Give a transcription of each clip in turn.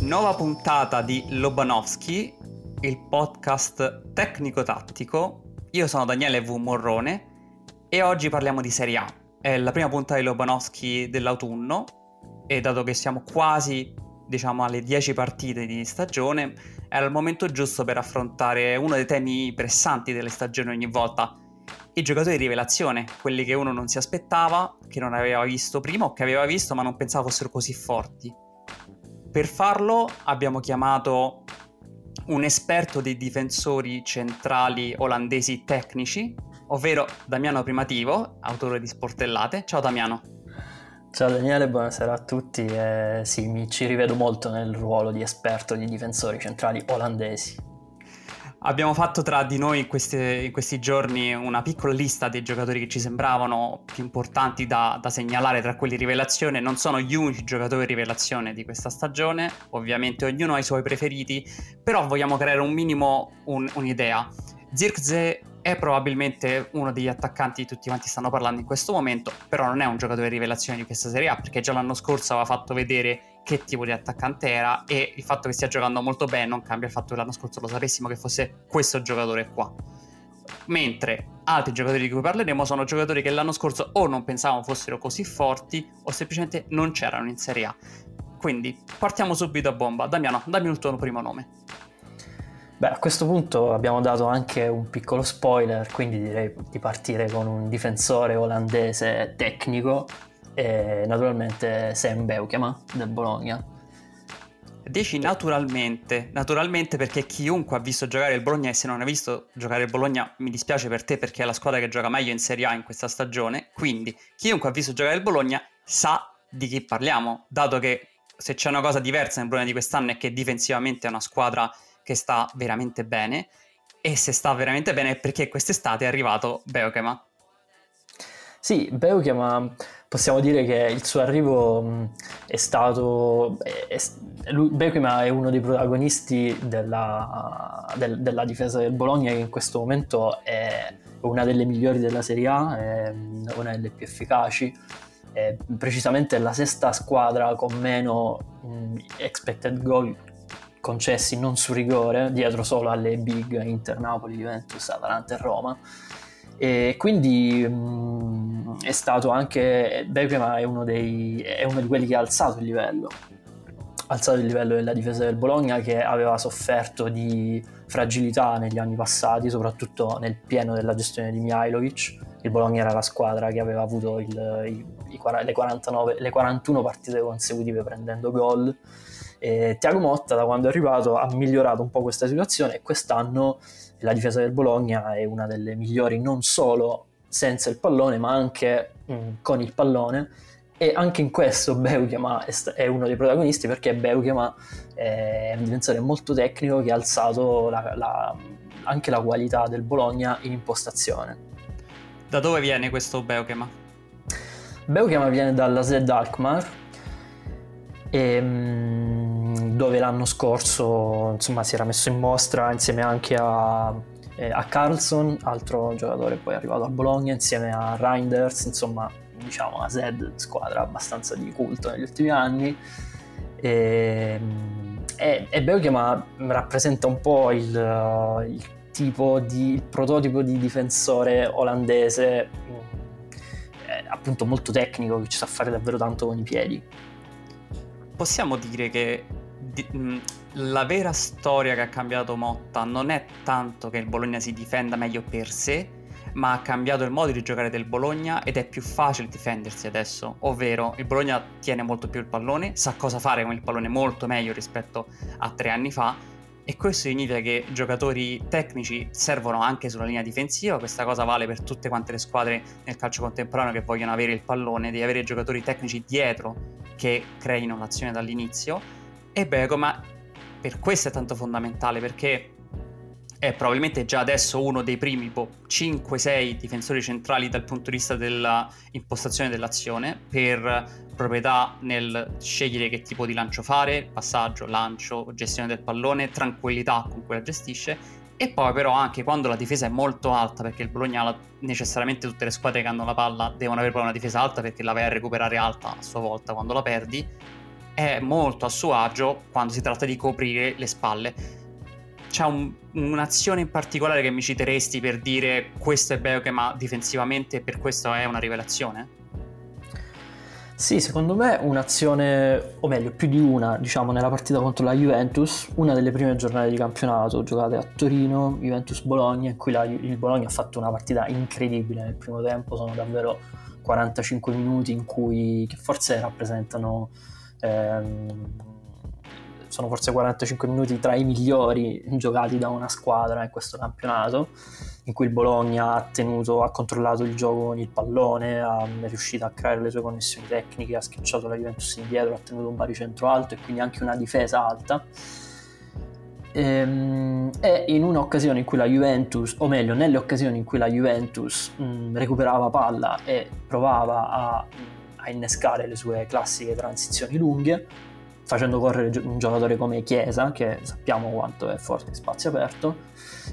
Nuova puntata di Lobanowski, il podcast tecnico-tattico. Io sono Daniele V. Morrone e oggi parliamo di Serie A. È la prima puntata di Lobanowski dell'autunno e dato che siamo quasi, diciamo, alle 10 partite di stagione, era il momento giusto per affrontare uno dei temi pressanti delle stagioni ogni volta, i giocatori di rivelazione, quelli che uno non si aspettava, che non aveva visto prima o che aveva visto ma non pensava fossero così forti. Per farlo abbiamo chiamato un esperto dei difensori centrali olandesi tecnici, ovvero Damiano Primativo, autore di Sportellate. Ciao Damiano. Ciao Daniele, buonasera a tutti. Eh, sì, mi ci rivedo molto nel ruolo di esperto di difensori centrali olandesi. Abbiamo fatto tra di noi in, queste, in, questi giorni una piccola lista dei giocatori che ci sembravano più importanti da, da, segnalare tra quelli rivelazione. Non sono gli unici giocatori rivelazione di questa stagione, ovviamente ognuno ha i suoi preferiti, però vogliamo creare un minimo un, un'idea. Zirkzee è probabilmente uno degli attaccanti di tutti quanti stanno parlando in questo momento, però non è un giocatore rivelazione di questa Serie A perché già l'anno scorso aveva fatto vedere che tipo di attaccante era e il fatto che stia giocando molto bene non cambia il fatto che l'anno scorso lo sapessimo che fosse questo giocatore qua. Mentre altri giocatori di cui parleremo sono giocatori che l'anno scorso o non pensavamo fossero così forti o semplicemente non c'erano in Serie A. Quindi partiamo subito a bomba. Damiano, dammi il tuo primo nome. Beh, a questo punto abbiamo dato anche un piccolo spoiler, quindi direi di partire con un difensore olandese tecnico e naturalmente Sam Beukema del Bologna. Dici naturalmente, naturalmente perché chiunque ha visto giocare il Bologna e se non ha visto giocare il Bologna mi dispiace per te perché è la squadra che gioca meglio in Serie A in questa stagione, quindi chiunque ha visto giocare il Bologna sa di chi parliamo, dato che se c'è una cosa diversa nel Bologna di quest'anno è che difensivamente è una squadra che sta veramente bene e se sta veramente bene è perché quest'estate è arrivato Beukema. Sì, Beukema possiamo dire che il suo arrivo è stato... È, Beukema è uno dei protagonisti della, del, della, difesa del Bologna che in questo momento è una delle migliori della Serie A, è una delle più efficaci. È precisamente la sesta squadra con meno expected goal concessi non su rigore, dietro solo alle big Inter, Napoli, Juventus, Atalanta e Roma. E quindi mh, è stato anche Beckham è uno, dei, è uno di quelli che ha alzato il livello. Ha alzato il livello della difesa del Bologna che aveva sofferto di fragilità negli anni passati soprattutto nel pieno della gestione di Mihailovic. Il Bologna era la squadra che aveva avuto il, i, i, le, 49, le 41 partite consecutive prendendo gol. E Tiago Motta da quando è arrivato ha migliorato un po' questa situazione. E quest'anno la difesa del Bologna è una delle migliori non solo senza il pallone ma anche mh, mm, con il pallone e anche in questo Beukema è uno dei protagonisti perché Beukema è un difensore molto tecnico che ha alzato la, la, anche la qualità del Bologna in impostazione. Da dove viene questo Beukema? Beukema viene dalla Z Alkmaar e, ehm, dove l'anno scorso insomma, si era messo in mostra insieme anche a, eh, a Carlson, altro giocatore poi arrivato a Bologna, insieme a Reinders, insomma diciamo una Z squadra abbastanza di culto negli ultimi anni. E, e, e Beugema rappresenta un po' il, il tipo di il prototipo di difensore olandese appunto molto tecnico, che ci sa fare davvero tanto con i piedi. Possiamo dire che di, la vera storia che ha cambiato Motta non è tanto che il Bologna si difenda meglio per sé, ma ha cambiato il modo di giocare del Bologna ed è più facile difendersi adesso, ovvero il Bologna tiene molto più il pallone, sa cosa fare con il pallone molto meglio rispetto a tre anni fa e questo significa che giocatori tecnici servono anche sulla linea difensiva, questa cosa vale per tutte quante le squadre nel calcio contemporaneo che vogliono avere il pallone, devi avere giocatori tecnici dietro che creino l'azione dall'inizio e Begoma per questo è tanto fondamentale perché è probabilmente già adesso uno dei primi boh, 5-6 difensori centrali dal punto di vista dell'impostazione dell'azione per proprietà nel scegliere che tipo di lancio fare, passaggio, lancio, gestione del pallone, tranquillità con cui la gestisce. E poi però anche quando la difesa è molto alta perché il Bologna necessariamente tutte le squadre che hanno la palla devono avere poi una difesa alta perché la vai a recuperare alta a sua volta quando la perdi è molto a suo agio quando si tratta di coprire le spalle c'è un, un'azione in particolare che mi citeresti per dire questo è Beoche ma difensivamente per questo è una rivelazione? Sì, secondo me un'azione, o meglio più di una, diciamo nella partita contro la Juventus, una delle prime giornate di campionato giocate a Torino, Juventus-Bologna, in cui la, il Bologna ha fatto una partita incredibile nel primo tempo, sono davvero 45 minuti in cui, che forse rappresentano ehm, sono forse 45 minuti tra i migliori giocati da una squadra in questo campionato, in cui il Bologna ha tenuto, ha controllato il gioco con il pallone, è riuscito a creare le sue connessioni tecniche, ha schiacciato la Juventus indietro, ha tenuto un baricentro alto e quindi anche una difesa alta. Ehm, e in un'occasione in cui la Juventus, o meglio, nelle occasioni in cui la Juventus mh, recuperava palla e provava a, a innescare le sue classiche transizioni lunghe, facendo correre un giocatore come Chiesa, che sappiamo quanto è forte in spazio aperto,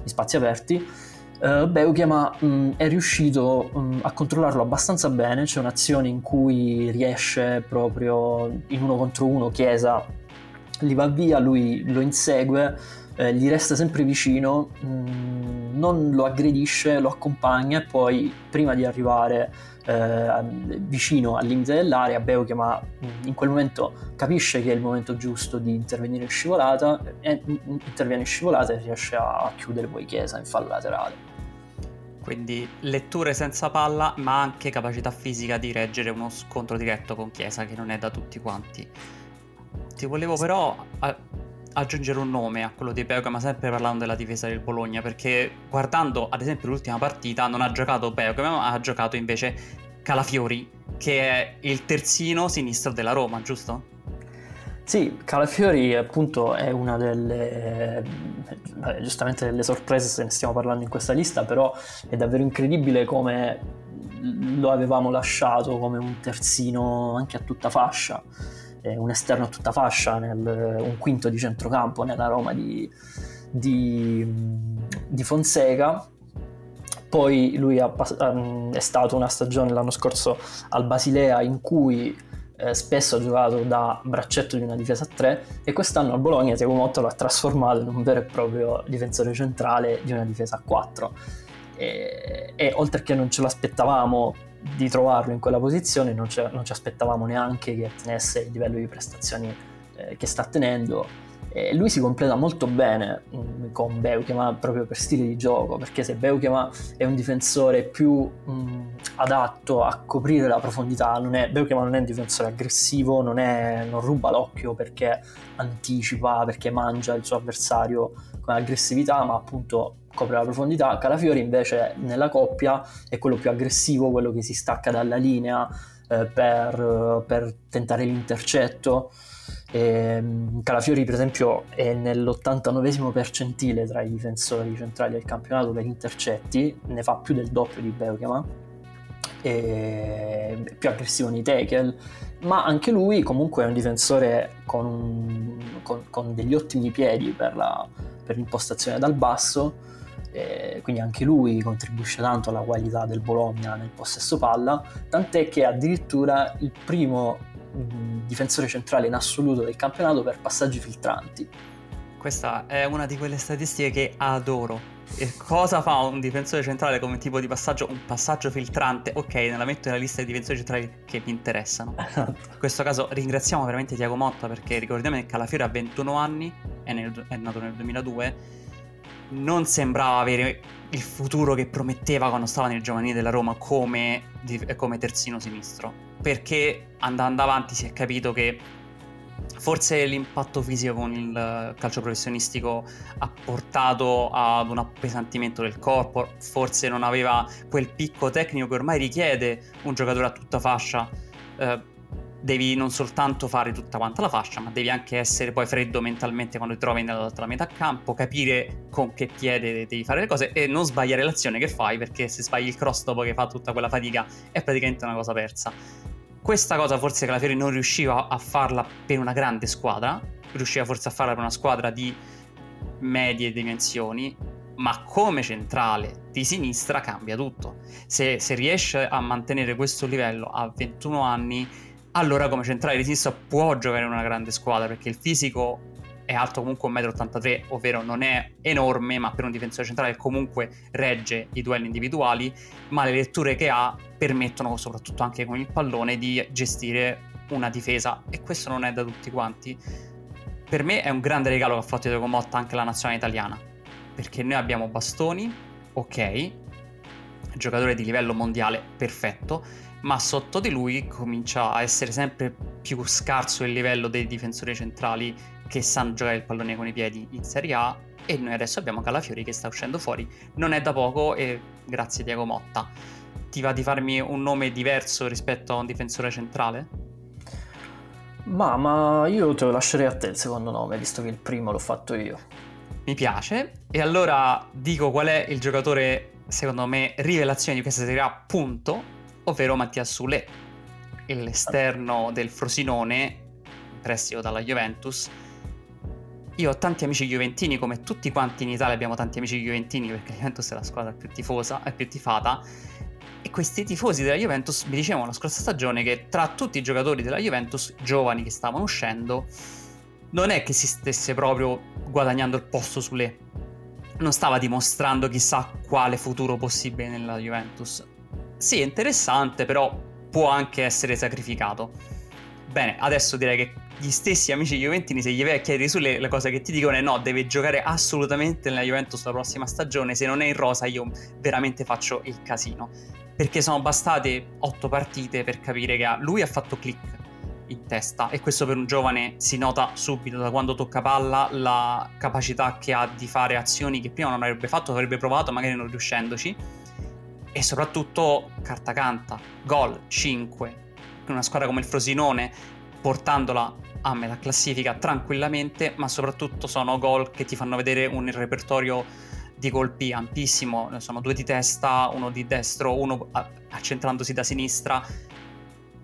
in spazi aperti, uh, Beuchiama um, è riuscito um, a controllarlo abbastanza bene, c'è un'azione in cui riesce proprio in uno contro uno Chiesa li va via, lui lo insegue, eh, gli resta sempre vicino, mh, mm, non lo aggredisce, lo accompagna e poi prima di arrivare eh, vicino al limite dell'area, Beuche ma mm, in quel momento capisce che è il momento giusto di intervenire in scivolata, e, mm, interviene in scivolata e riesce a chiudere poi Chiesa in fallo laterale. Quindi letture senza palla, ma anche capacità fisica di reggere uno scontro diretto con Chiesa, che non è da tutti quanti. Ti volevo però aggiungere un nome a quello di Peuca, ma sempre parlando della difesa del Bologna, perché guardando ad esempio l'ultima partita non ha giocato Peuca, ma ha giocato invece Calafiori, che è il terzino sinistro della Roma, giusto? Sì, Calafiori appunto è una delle, beh, giustamente delle sorprese se ne stiamo parlando in questa lista, però è davvero incredibile come lo avevamo lasciato come un terzino anche a tutta fascia eh, un esterno a tutta fascia, nel, un quinto di centrocampo nella Roma di, di, di Fonseca. Poi lui ha, è stato una stagione l'anno scorso al Basilea in cui eh, spesso ha giocato da braccetto di una difesa a 3 e quest'anno al Bologna Tiago Motta lo ha trasformato in un vero e proprio difensore centrale di una difesa a 4 e, e oltre che non ce l'aspettavamo di trovarlo in quella posizione, non, non ci aspettavamo neanche che tenesse il livello di prestazioni eh, che sta tenendo. E lui si completa molto bene mh, mm, con Beukema proprio per stile di gioco, perché se Beukema è un difensore più mh, mm, adatto a coprire la profondità, non è, Beukema non è un difensore aggressivo, non, è, non ruba l'occhio perché anticipa, perché mangia il suo avversario con aggressività, ma appunto copre la profondità. Calafiori invece nella coppia è quello più aggressivo, quello che si stacca dalla linea eh, per, per, tentare l'intercetto. E, ehm, Calafiori per esempio è nell'89 percentile tra i difensori centrali del campionato per intercetti, ne fa più del doppio di Beukema, più aggressivo nei tackle, ma anche lui comunque è un difensore con, con, con degli ottimi piedi per, la, per l'impostazione dal basso eh, quindi anche lui contribuisce tanto alla qualità del Bologna nel possesso palla, tant'è che è addirittura il primo mh, difensore centrale in assoluto del campionato per passaggi filtranti. Questa è una di quelle statistiche che adoro, E cosa fa un difensore centrale come tipo di passaggio? Un passaggio filtrante. Ok, nella metto nella lista di difensori centrali che mi interessano. Esatto. In questo caso ringraziamo veramente Tiago Motta perché ricordiamo che Calafiore ha 21 anni, è, nel, è nato nel 2002 non sembrava avere il futuro che prometteva quando stava nel giovanile della Roma come, come terzino sinistro. Perché andando avanti si è capito che forse l'impatto fisico con il calcio professionistico ha portato ad un appesantimento del corpo, forse non aveva quel picco tecnico che ormai richiede un giocatore a tutta fascia. Eh, devi non soltanto fare tutta quanta la fascia, ma devi anche essere poi freddo mentalmente quando ti trovi nell'altra metà campo, capire con che piede devi fare le cose e non sbagliare l'azione che fai, perché se sbagli il cross dopo che fa tutta quella fatica è praticamente una cosa persa. Questa cosa forse Calafiori non riusciva a farla per una grande squadra, riusciva forse a farla per una squadra di medie dimensioni, ma come centrale di sinistra cambia tutto. Se, se riesce a mantenere questo livello a 21 anni allora come centrale di sinistra può giocare in una grande squadra perché il fisico è alto comunque 1,83 m, ovvero non è enorme, ma per un difensore centrale comunque regge i duelli individuali, ma le letture che ha permettono, soprattutto anche con il pallone, di gestire una difesa e questo non è da tutti quanti. Per me è un grande regalo che ha fatto Diego Motta anche la nazionale italiana, perché noi abbiamo Bastoni, ok, giocatore di livello mondiale perfetto, ma sotto di lui comincia a essere sempre più scarso il livello dei difensori centrali che sanno giocare il pallone con i piedi in Serie A e noi adesso abbiamo Calafiori che sta uscendo fuori. Non è da poco e grazie Diego Motta. Ti va di farmi un nome diverso rispetto a un difensore centrale? Ma, ma io te lo lascerei a te il secondo nome, visto che il primo l'ho fatto io. Mi piace. E allora dico qual è il giocatore, secondo me, rivelazione di questa Serie A, punto ovvero Mattia Sule, l'esterno del Frosinone, prestito dalla Juventus. Io ho tanti amici juventini, come tutti quanti in Italia abbiamo tanti amici juventini, perché la Juventus è la squadra più tifosa e più tifata. E questi tifosi della Juventus mi dicevano la scorsa stagione che tra tutti i giocatori della Juventus, giovani che stavano uscendo, non è che si stesse proprio guadagnando il posto sulle. Non stava dimostrando chissà quale futuro possibile nella Juventus sì, è interessante, però può anche essere sacrificato. Bene, adesso direi che gli stessi amici juventini, se gli vai a chiedere sulle le cose che ti dicono è no, deve giocare assolutamente nella Juventus la prossima stagione, se non è in rosa io veramente faccio il casino. Perché sono bastate otto partite per capire che lui ha fatto click in testa e questo per un giovane si nota subito da quando tocca palla la capacità che ha di fare azioni che prima non avrebbe fatto, avrebbe provato magari non riuscendoci e soprattutto carta canta, gol 5, una squadra come il Frosinone portandola a metà classifica tranquillamente, ma soprattutto sono gol che ti fanno vedere un repertorio di colpi ampissimo, sono due di testa, uno di destro, uno accentrandosi da sinistra,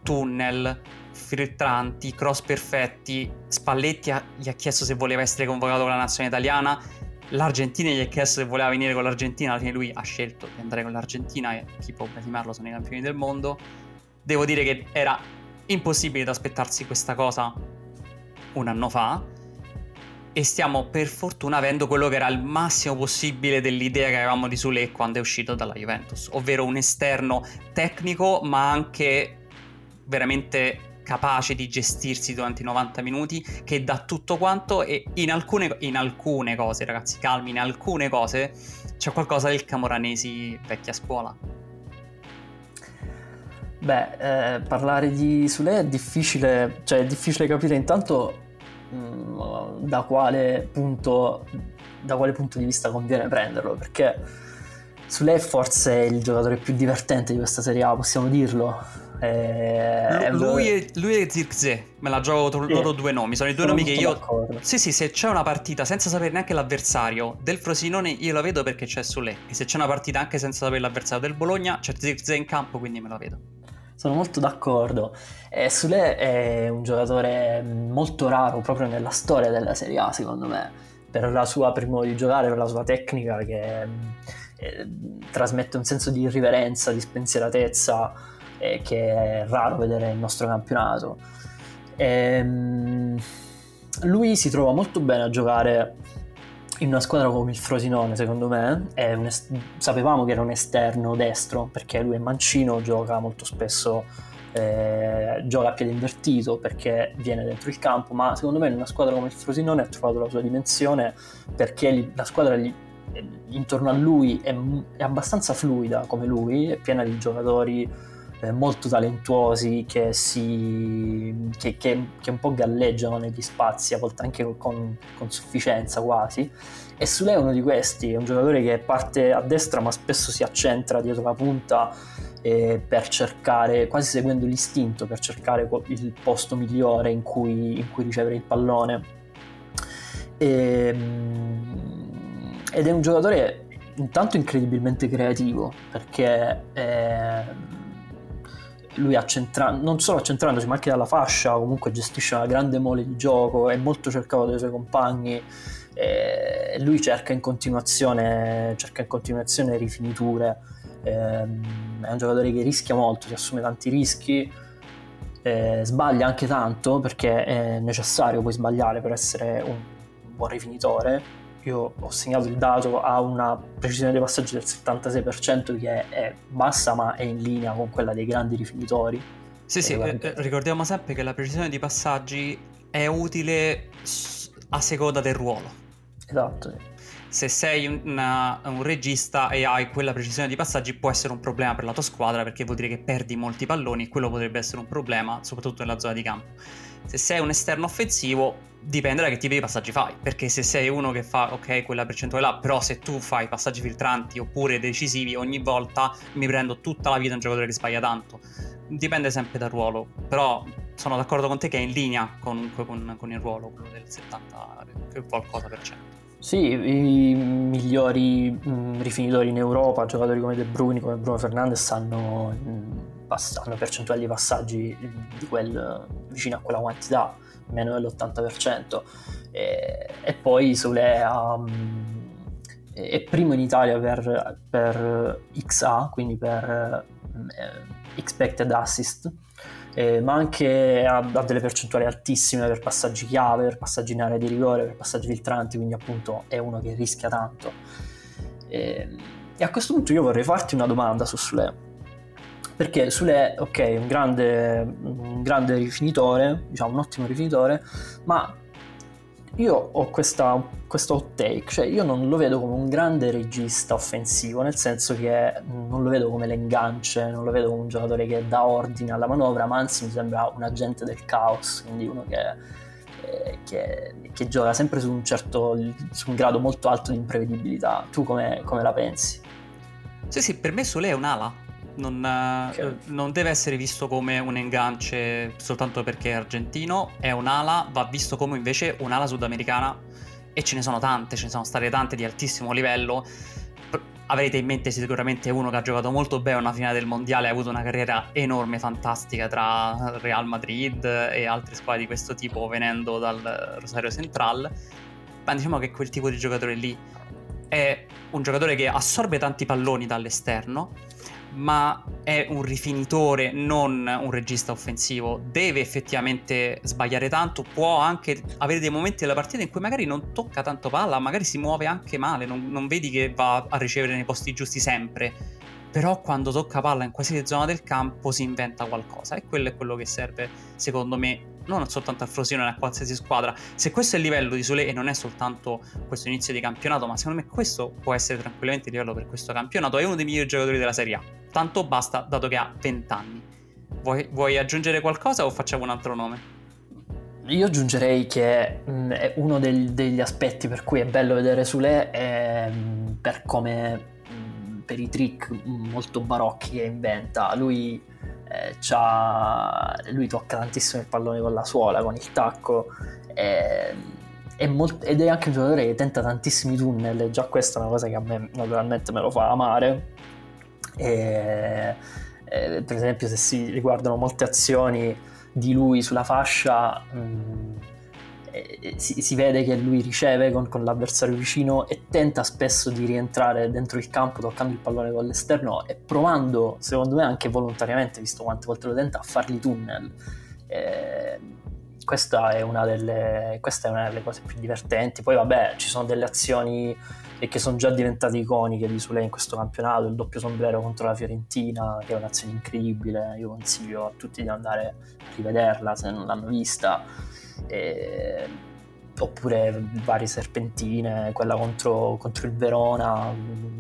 tunnel, filtranti, cross perfetti, Spalletti gli ha chiesto se voleva essere convocato con la nazionale italiana, L'Argentina gli ha chiesto se voleva venire con l'Argentina, alla fine lui ha scelto di andare con l'Argentina e chi può basimarlo sono i campioni del mondo. Devo dire che era impossibile da aspettarsi questa cosa un anno fa e stiamo per fortuna avendo quello che era il massimo possibile dell'idea che avevamo di Sule quando è uscito dalla Juventus, ovvero un esterno tecnico ma anche veramente capace di gestirsi durante i 90 minuti, che dà tutto quanto e in alcune, in alcune cose, ragazzi, calmi, in alcune cose c'è qualcosa del Camoranesi vecchia scuola. Beh, eh, parlare di Sule è difficile, cioè è difficile capire intanto mh, mm, da, quale punto, da quale punto di vista conviene prenderlo, perché Sule è forse il giocatore più divertente di questa Serie A, possiamo dirlo eh, lui, e, lui e Zirkzee, me la gioco tra loro due nomi. Sono i due nomi che io. D'accordo. Sì, sì, se c'è una partita senza sapere neanche l'avversario del Frosinone, io la vedo perché c'è Sule. E se c'è una partita anche senza sapere l'avversario del Bologna, c'è Zirkzee in campo, quindi me la vedo. Sono molto d'accordo. Eh, Sule è un giocatore molto raro proprio nella storia della Serie A, secondo me. Per la sua primo di giocare, per la sua tecnica che eh, trasmette un senso di irriverenza, di spensieratezza eh, che è raro vedere nel nostro campionato. E, ehm, lui si trova molto bene a giocare in una squadra come il Frosinone, secondo me, est- sapevamo che era un esterno destro, perché lui è mancino, gioca molto spesso, eh, gioca a piede invertito perché viene dentro il campo, ma secondo me in una squadra come il Frosinone ha trovato la sua dimensione perché la squadra gli, intorno a lui è, è, abbastanza fluida come lui, è piena di giocatori eh, molto talentuosi che, si, che, che, che, un po' galleggiano negli spazi, a volte anche con, con sufficienza quasi. E Sule è uno di questi, è un giocatore che parte a destra ma spesso si accentra dietro la punta eh, per cercare, quasi seguendo l'istinto, per cercare il posto migliore in cui, in cui ricevere il pallone. E, ehm, ed è un giocatore intanto incredibilmente creativo perché eh, lui accentra- non solo accentrandosi ma anche dalla fascia comunque gestisce una grande mole di gioco è molto cercato dai suoi compagni e lui cerca in continuazione cerca in continuazione rifiniture. Ehm, è un giocatore che rischia molto si assume tanti rischi sbaglia anche tanto perché è necessario poi sbagliare per essere un buon rifinitore io ho segnato il dato a una precisione dei passaggi del 76% che è bassa ma è in linea con quella dei grandi rifinitori. Sì, sì, eh, eh, ricordiamo sempre che la precisione di passaggi è utile a seconda del ruolo. Esatto. Se sei una, un regista e hai quella precisione di passaggi può essere un problema per la tua squadra perché vuol dire che perdi molti palloni e quello potrebbe essere un problema soprattutto nella zona di campo se sei un esterno offensivo dipende da che tipo di passaggi fai, perché se sei uno che fa ok quella percentuale là, però se tu fai passaggi filtranti oppure decisivi ogni volta mi prendo tutta la vita un giocatore che sbaglia tanto. Dipende sempre dal ruolo, però sono d'accordo con te che è in linea comunque con, con il ruolo, quello del 70 qualcosa per cento. Sì, i migliori mh, mm, rifinitori in Europa, giocatori come De Bruyne, come Bruno Fernandes hanno mh, mm, hanno percentuali di passaggi di quel, vicino a quella quantità, meno dell'80%. E, e poi Sole um, è primo in Italia per, per XA, quindi per eh, expected assist, eh, ma anche ha, ha, delle percentuali altissime per passaggi chiave, per passaggi in area di rigore, per passaggi filtranti, quindi appunto è uno che rischia tanto. E, e a questo punto io vorrei farti una domanda su Sule perché Sule, ok, è un grande, un grande rifinitore, diciamo un ottimo rifinitore, ma io ho questa, questo hot take, cioè io non lo vedo come un grande regista offensivo, nel senso che non lo vedo come l'engance, non lo vedo come un giocatore che dà ordine alla manovra, ma anzi mi sembra un agente del caos, quindi uno che, eh, che, che gioca sempre su un certo, su un grado molto alto di imprevedibilità. Tu come, come la pensi? Sì, sì, per me Sole è un'ala non, okay. Eh, non, deve essere visto come un engance soltanto perché è argentino, è un'ala, va visto come invece un'ala sudamericana e ce ne sono tante, ce ne sono state tante di altissimo livello. Avrete in mente sicuramente uno che ha giocato molto bene una finale del mondiale, ha avuto una carriera enorme, fantastica tra Real Madrid e altre squadre di questo tipo venendo dal Rosario Central. Ma diciamo che quel tipo di giocatore lì è un giocatore che assorbe tanti palloni dall'esterno ma è un rifinitore, non un regista offensivo. Deve effettivamente sbagliare tanto, può anche avere dei momenti della partita in cui magari non tocca tanto palla, magari si muove anche male, non, non vedi che va a ricevere nei posti giusti sempre. Però quando tocca palla in qualsiasi zona del campo si inventa qualcosa e quello è quello che serve, secondo me, non soltanto al Frosinone, a qualsiasi squadra. Se questo è il livello di Sole e non è soltanto questo inizio di campionato, ma secondo me questo può essere tranquillamente il livello per questo campionato, è uno dei migliori giocatori della Serie A. Tanto basta, dato che ha 20 anni. Vuoi, vuoi aggiungere qualcosa o facciamo un altro nome? Io aggiungerei che mh, mm, uno del, degli aspetti per cui è bello vedere Sule è mh, mm, per come per i trick molto barocchi che inventa. Lui eh, lui tocca tantissimo il pallone con la suola, con il tacco. Eh, è molt- ed è anche un giocatore che tenta tantissimi tunnel, già questa è una cosa che a me naturalmente me lo fa amare. E, eh, per esempio, se si riguardano molte azioni di lui sulla fascia, mh, mm, si, si, vede che lui riceve con, con, l'avversario vicino e tenta spesso di rientrare dentro il campo toccando il pallone con l'esterno e provando, secondo me anche volontariamente, visto quante volte lo tenta, a fargli tunnel. Eh, questa, è delle, questa, è una delle, cose più divertenti. Poi vabbè, ci sono delle azioni che sono già diventate iconiche di Sule in questo campionato, il doppio sombrero contro la Fiorentina, che è un'azione incredibile, io consiglio a tutti di andare a rivederla se non l'hanno vista. E... Oppure varie serpentine, quella contro, contro il Verona,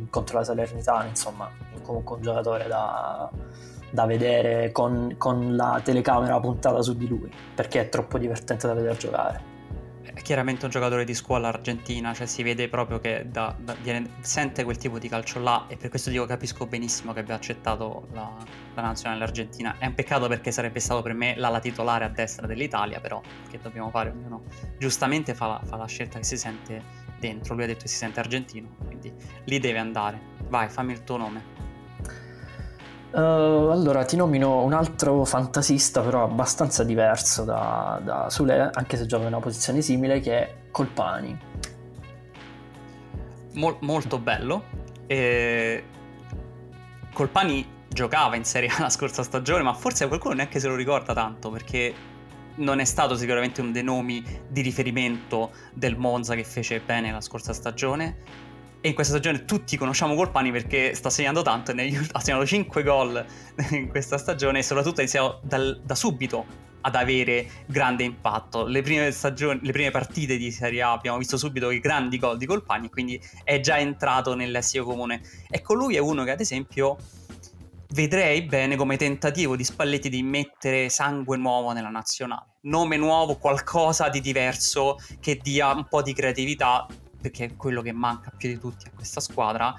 contro la Salernitana, insomma, comunque un giocatore da, da vedere con, con, la telecamera puntata su di lui, perché è troppo divertente da vedere giocare. È chiaramente un giocatore di scuola argentina, cioè si vede proprio che da, da, viene, sente quel tipo di calcio là e per questo dico capisco benissimo che abbia accettato la, la nazionale argentina. È un peccato perché sarebbe stato per me l'ala titolare a destra dell'Italia, però che dobbiamo fare? Ognuno giustamente fa la, fa la scelta che si sente dentro. Lui ha detto che si sente argentino, quindi lì deve andare. Vai, fammi il tuo nome. Uh, allora ti nomino un altro fantasista però abbastanza diverso da, da Sule, anche se gioca in una posizione simile, che è Colpani. Mol- molto bello. E... Colpani giocava in Serie A la scorsa stagione, ma forse qualcuno neanche se lo ricorda tanto perché non è stato sicuramente uno dei nomi di riferimento del Monza che fece bene la scorsa stagione e in questa stagione tutti conosciamo Colpani perché sta segnando tanto e ha segnato 5 gol in questa stagione e soprattutto ha iniziato dal, da subito ad avere grande impatto. Le prime, stagioni, le prime partite di Serie A abbiamo visto subito i grandi gol di Colpani, quindi è già entrato nel lessico comune. Ecco, lui è uno che ad esempio vedrei bene come tentativo di Spalletti di mettere sangue nuovo nella nazionale. Nome nuovo, qualcosa di diverso che dia un po' di creatività perché è quello che manca più di tutti a questa squadra.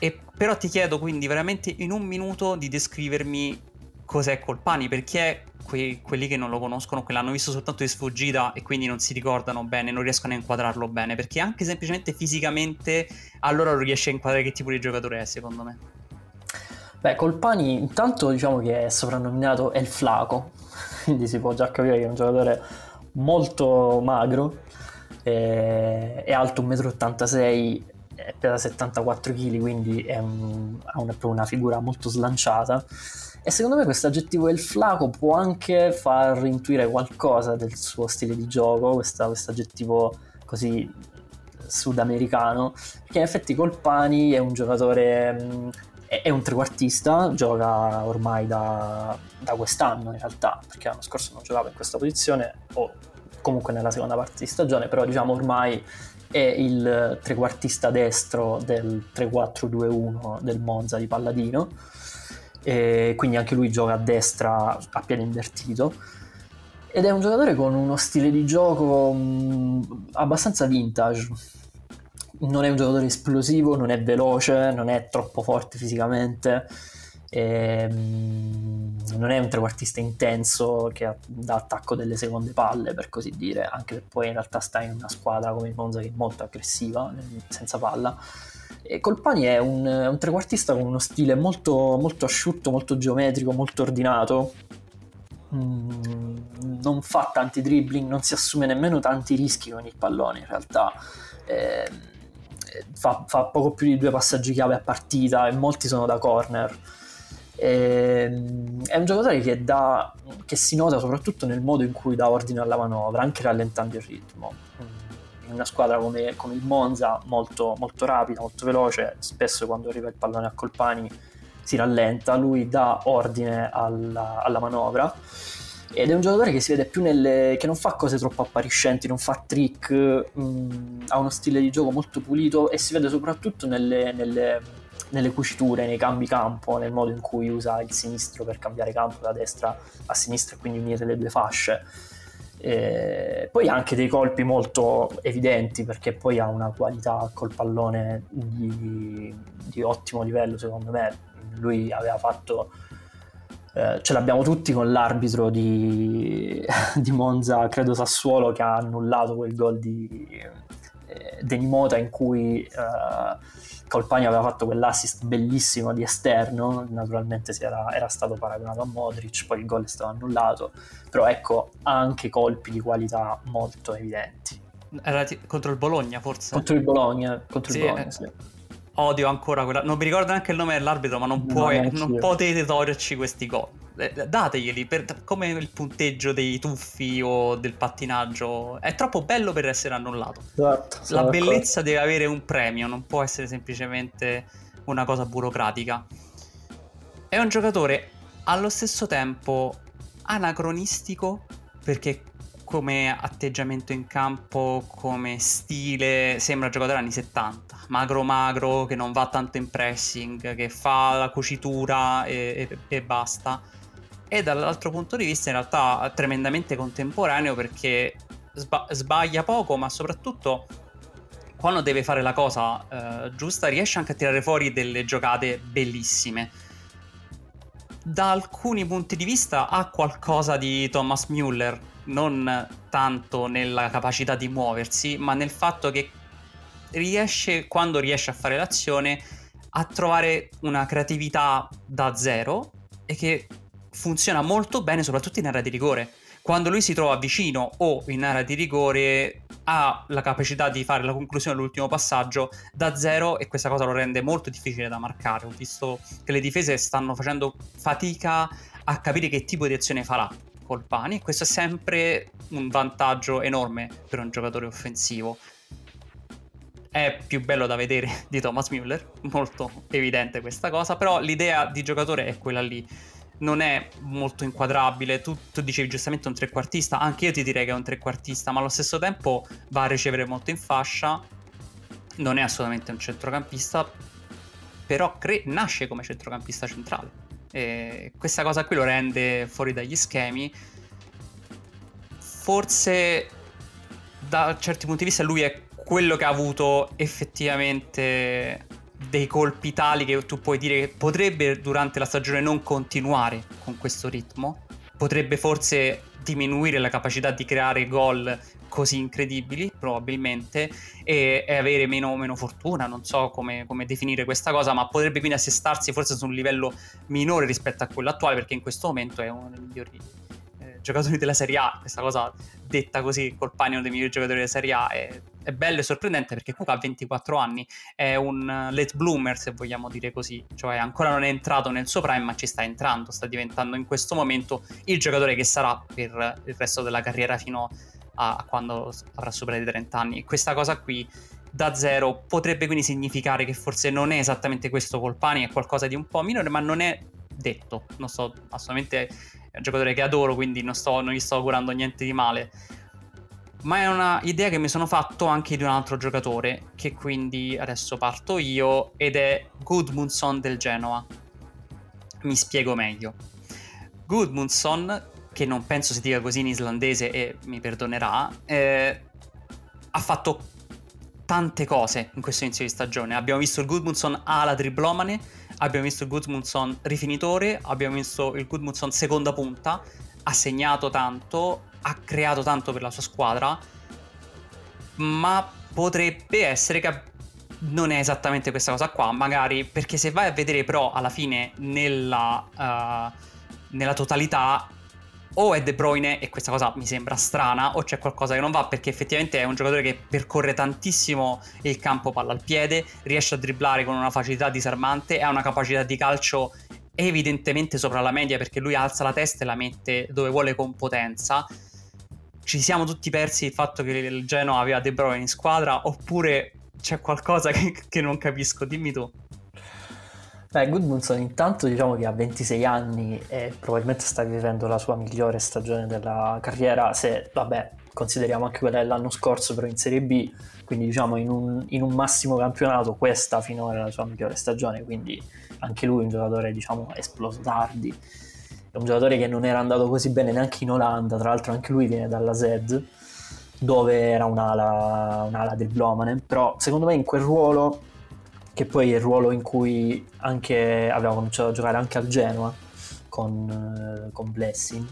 E però ti chiedo quindi veramente in un minuto di descrivermi cos'è Colpani, perché que- quelli che non lo conoscono, che l'hanno visto soltanto di sfuggita e quindi non si ricordano bene, non riescono a inquadrarlo bene, perché anche semplicemente fisicamente allora lo riesce a inquadrare che tipo di giocatore è secondo me. Beh, Colpani intanto diciamo che è soprannominato El Flaco, quindi si può già capire che è un giocatore molto magro, eh, è alto 1,86 m, pesa 74 kg, quindi un, ha una, una figura molto slanciata. E secondo me questo aggettivo del flaco può anche far intuire qualcosa del suo stile di gioco, questo aggettivo così sudamericano, perché in effetti Colpani è un giocatore, è un trequartista, gioca ormai da, da quest'anno in realtà, perché l'anno scorso non giocava in questa posizione, o comunque nella seconda parte di stagione, però diciamo ormai è il trequartista destro del 3-4-2-1 del Monza di Palladino, e quindi anche lui gioca a destra a piede invertito. Ed è un giocatore con uno stile di gioco mh, abbastanza vintage. Non è un giocatore esplosivo, non è veloce, non è troppo forte fisicamente ehm, non è un trequartista intenso che dà attacco delle seconde palle, per così dire, anche se poi in realtà sta in una squadra come il Monza che è molto aggressiva, senza palla. E Colpani è un, un trequartista con uno stile molto, molto asciutto, molto geometrico, molto ordinato. Mm, non fa tanti dribbling, non si assume nemmeno tanti rischi con il pallone in realtà. Eh, fa, fa poco più di due passaggi chiave a partita e molti sono da corner ehm, è un giocatore che, dà, che si nota soprattutto nel modo in cui dà ordine alla manovra, anche rallentando il ritmo. In una squadra come, come il Monza, molto, molto rapida, molto veloce, spesso quando arriva il pallone a Colpani si rallenta, lui dà ordine alla, alla manovra ed è un giocatore che si vede più nelle che non fa cose troppo appariscenti, non fa trick, mh, ha uno stile di gioco molto pulito e si vede soprattutto nelle, nelle nelle cuciture, nei cambi campo, nel modo in cui usa il sinistro per cambiare campo da destra a sinistra e quindi unire le due fasce. E poi ha anche dei colpi molto evidenti perché poi ha una qualità col pallone di, di ottimo livello secondo me. Lui aveva fatto eh, ce l'abbiamo tutti con l'arbitro di, di, Monza, credo Sassuolo, che ha annullato quel gol di eh, Denimota in cui eh, Colpani aveva fatto quell'assist bellissimo di esterno, naturalmente era, era, stato paragonato a Modric, poi il gol è stato annullato, però ecco ha anche colpi di qualità molto evidenti. Era t- contro il Bologna forse? Contro il Bologna, contro sì, il Bologna, eh, sì. Odio ancora quella, non mi ricordo neanche il nome dell'arbitro, ma non, puoi, non potete toglierci questi gol. Eh, dateglieli per, come il punteggio dei tuffi o del pattinaggio. È troppo bello per essere annullato. Esatto, La bellezza deve avere un premio, non può essere semplicemente una cosa burocratica. È un giocatore allo stesso tempo anacronistico perché come atteggiamento in campo, come stile, sembra giocatore anni 70, magro magro, che non va tanto in pressing, che fa la cucitura e, e, e basta. E dall'altro punto di vista in realtà tremendamente contemporaneo perché sba- sbaglia poco, ma soprattutto quando deve fare la cosa eh, giusta riesce anche a tirare fuori delle giocate bellissime. Da alcuni punti di vista ha qualcosa di Thomas Müller, non tanto nella capacità di muoversi, ma nel fatto che riesce, quando riesce a fare l'azione, a trovare una creatività da zero e che funziona molto bene soprattutto in area di rigore. Quando lui si trova vicino o in area di rigore ha la capacità di fare la conclusione dell'ultimo passaggio da zero e questa cosa lo rende molto difficile da marcare. Ho visto che le difese stanno facendo fatica a capire che tipo di azione farà Colpani e questo è sempre un vantaggio enorme per un giocatore offensivo. È più bello da vedere di Thomas Müller, molto evidente questa cosa, però l'idea di giocatore è quella lì non è molto inquadrabile. Tu, tu, dicevi giustamente un trequartista, anche io ti direi che è un trequartista, ma allo stesso tempo va a ricevere molto in fascia. Non è assolutamente un centrocampista, però cre- nasce come centrocampista centrale. E questa cosa qui lo rende fuori dagli schemi. Forse da certi punti di vista lui è quello che ha avuto effettivamente dei colpi tali che tu puoi dire che potrebbe durante la stagione non continuare con questo ritmo, potrebbe forse diminuire la capacità di creare gol così incredibili probabilmente e, e avere meno, meno, fortuna, non so come, come, definire questa cosa, ma potrebbe quindi assestarsi forse su un livello minore rispetto a quello attuale perché in questo momento è uno dei migliori giocatori della Serie A, questa cosa detta col Colpani uno dei migliori giocatori della Serie A è è bello e sorprendente perché Kuka ha 24 anni, è un late bloomer se vogliamo dire così, cioè ancora non è entrato nel suo prime ma ci sta entrando, sta diventando in questo momento il giocatore che sarà per il resto della carriera fino a quando avrà superato i 30 anni. Questa cosa qui da zero potrebbe quindi significare che forse non è esattamente questo Colpani, è qualcosa di un po' minore, ma non è detto. Non sto assolutamente è un giocatore che adoro, quindi non, sto, non gli sto augurando niente di male ma è una idea che mi sono fatto anche di un altro giocatore, che quindi adesso parto io, ed è Gudmundsson del Genoa. Mi spiego meglio. Gudmundsson, che non penso si dica così in islandese e mi perdonerà, eh, ha fatto tante cose in questo inizio di stagione. Abbiamo visto il Gudmundsson ala driblomane, abbiamo visto il Gudmundsson rifinitore, abbiamo visto il Gudmundsson seconda punta, ha segnato tanto, ha creato tanto per la sua squadra, ma potrebbe essere che non è esattamente questa cosa qua, magari perché se vai a vedere però alla fine nella, uh, nella totalità o è De Bruyne e questa cosa mi sembra strana o c'è qualcosa che non va perché effettivamente è un giocatore che percorre tantissimo il campo palla al piede, riesce a dribblare con una facilità disarmante ha una capacità di calcio evidentemente sopra la media perché lui alza la testa e la mette dove vuole con potenza ci siamo tutti persi il fatto che il Genoa aveva De Bruyne in squadra oppure c'è qualcosa che, che non capisco? Dimmi tu. Beh, Goodmanson intanto diciamo che ha 26 anni e probabilmente sta vivendo la sua migliore stagione della carriera se, vabbè, consideriamo anche quella dell'anno scorso però in Serie B, quindi diciamo in un, in un massimo campionato questa finora è la sua migliore stagione, quindi anche lui un giocatore diciamo esploso tardi. È un giocatore che non era andato così bene neanche in Olanda, tra l'altro anche lui viene dalla Z, dove era un'ala, un'ala del Blomanen, però secondo me in quel ruolo, che poi è il ruolo in cui anche aveva cominciato a giocare anche al Genoa con, con Blessing,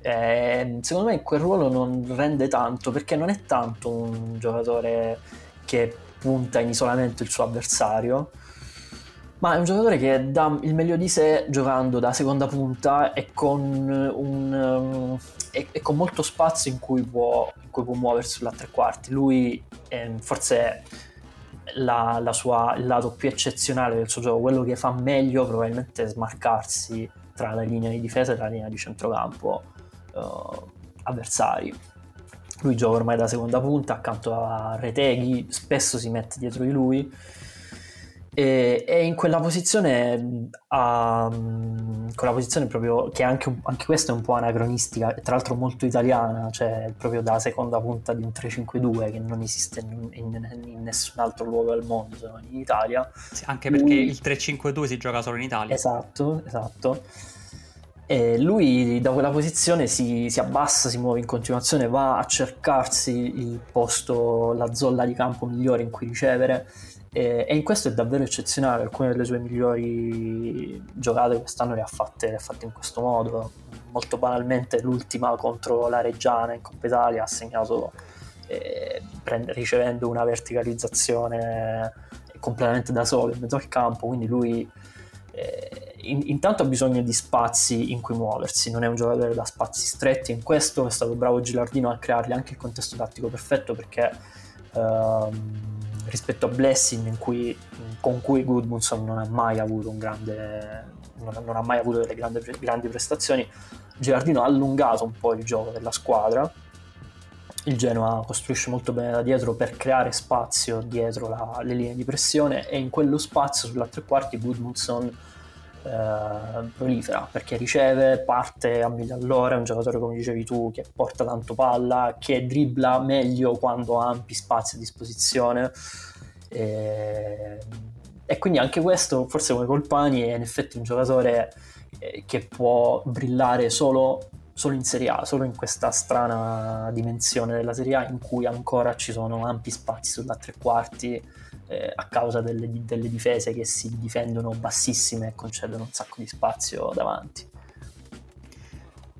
eh, secondo me quel ruolo non rende tanto perché non è tanto un giocatore che punta in isolamento il suo avversario, ma è un giocatore che dà il meglio di sé giocando da seconda punta e con, un, um, e, e con molto spazio in cui, può, in cui può muoversi sulla tre quarti. Lui è forse la, la sua, il lato più eccezionale del suo gioco, quello che fa meglio probabilmente è smarcarsi tra la linea di difesa e la linea di centrocampo uh, avversari. Lui gioca ormai da seconda punta accanto a Reteghi, spesso si mette dietro di lui e, e in quella posizione, ha, quella posizione proprio che anche, anche questa è un po' anacronistica e tra l'altro molto italiana, cioè proprio da seconda punta di un 3-5-2 che non esiste in, in, in nessun altro luogo del mondo se non in Italia. Sì, anche perché lui... il 3-5-2 si gioca solo in Italia. Esatto, esatto. E lui da quella posizione si, si, abbassa, si muove in continuazione, va a cercarsi il posto, la zolla di campo migliore in cui ricevere e, in questo è davvero eccezionale. Alcune delle sue migliori giocate quest'anno le ha fatte, le ha fatte in questo modo. Molto banalmente, l'ultima contro la Reggiana in Coppa Italia ha segnato eh, prende, ricevendo una verticalizzazione completamente da solo in mezzo al campo. Quindi lui eh, in, intanto ha bisogno di spazi in cui muoversi, non è un giocatore da spazi stretti, in questo è stato bravo Gilardino a creargli anche il contesto tattico perfetto perché ehm, rispetto a Blessing cui, con cui Goodmanson non ha mai avuto grande non, non ha mai avuto delle grandi, grandi prestazioni. Gilardino ha allungato un po' il gioco della squadra. Il Genoa costruisce molto bene da dietro per creare spazio dietro la, le linee di pressione e in quello spazio sulla tre quarti Goodmanson eh, prolifera perché riceve, parte a mille all'ora, è un giocatore come dicevi tu che porta tanto palla, che dribbla meglio quando ha ampi spazi a disposizione. E, e quindi anche questo forse come Colpani è in effetti un giocatore eh, che può brillare solo solo in Serie A, solo in questa strana dimensione della Serie A in cui ancora ci sono ampi spazi sulla tre quarti eh, a causa delle, delle, difese che si difendono bassissime e concedono un sacco di spazio davanti.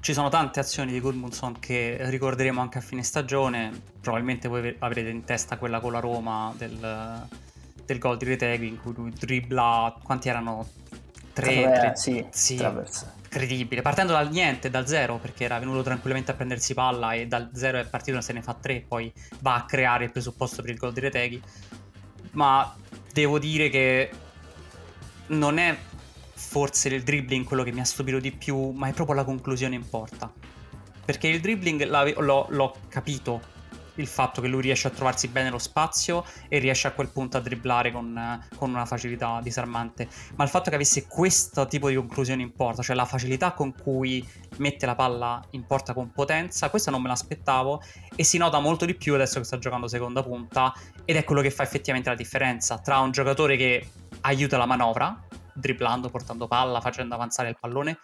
Ci sono tante azioni di Gudmundsson che ricorderemo anche a fine stagione, probabilmente voi avrete in testa quella con la Roma del, del gol di Retegui in cui lui dribbla, quanti erano? Tre, tre, tre sì, sì. Traverse incredibile, partendo dal niente, dal zero, perché era venuto tranquillamente a prendersi palla e dal zero è partito, se ne fa tre, poi va a creare il presupposto per il gol di Reteghi. Ma devo dire che non è forse il dribbling quello che mi ha stupito di più, ma è proprio la conclusione in porta. Perché il dribbling l'ho, l'ho capito il fatto che lui riesce a trovarsi bene lo spazio e riesce a quel punto a dribblare con, con, una facilità disarmante. Ma il fatto che avesse questo tipo di conclusione in porta, cioè la facilità con cui mette la palla in porta con potenza, questo non me l'aspettavo e si nota molto di più adesso che sta giocando seconda punta ed è quello che fa effettivamente la differenza tra un giocatore che aiuta la manovra, dribblando, portando palla, facendo avanzare il pallone,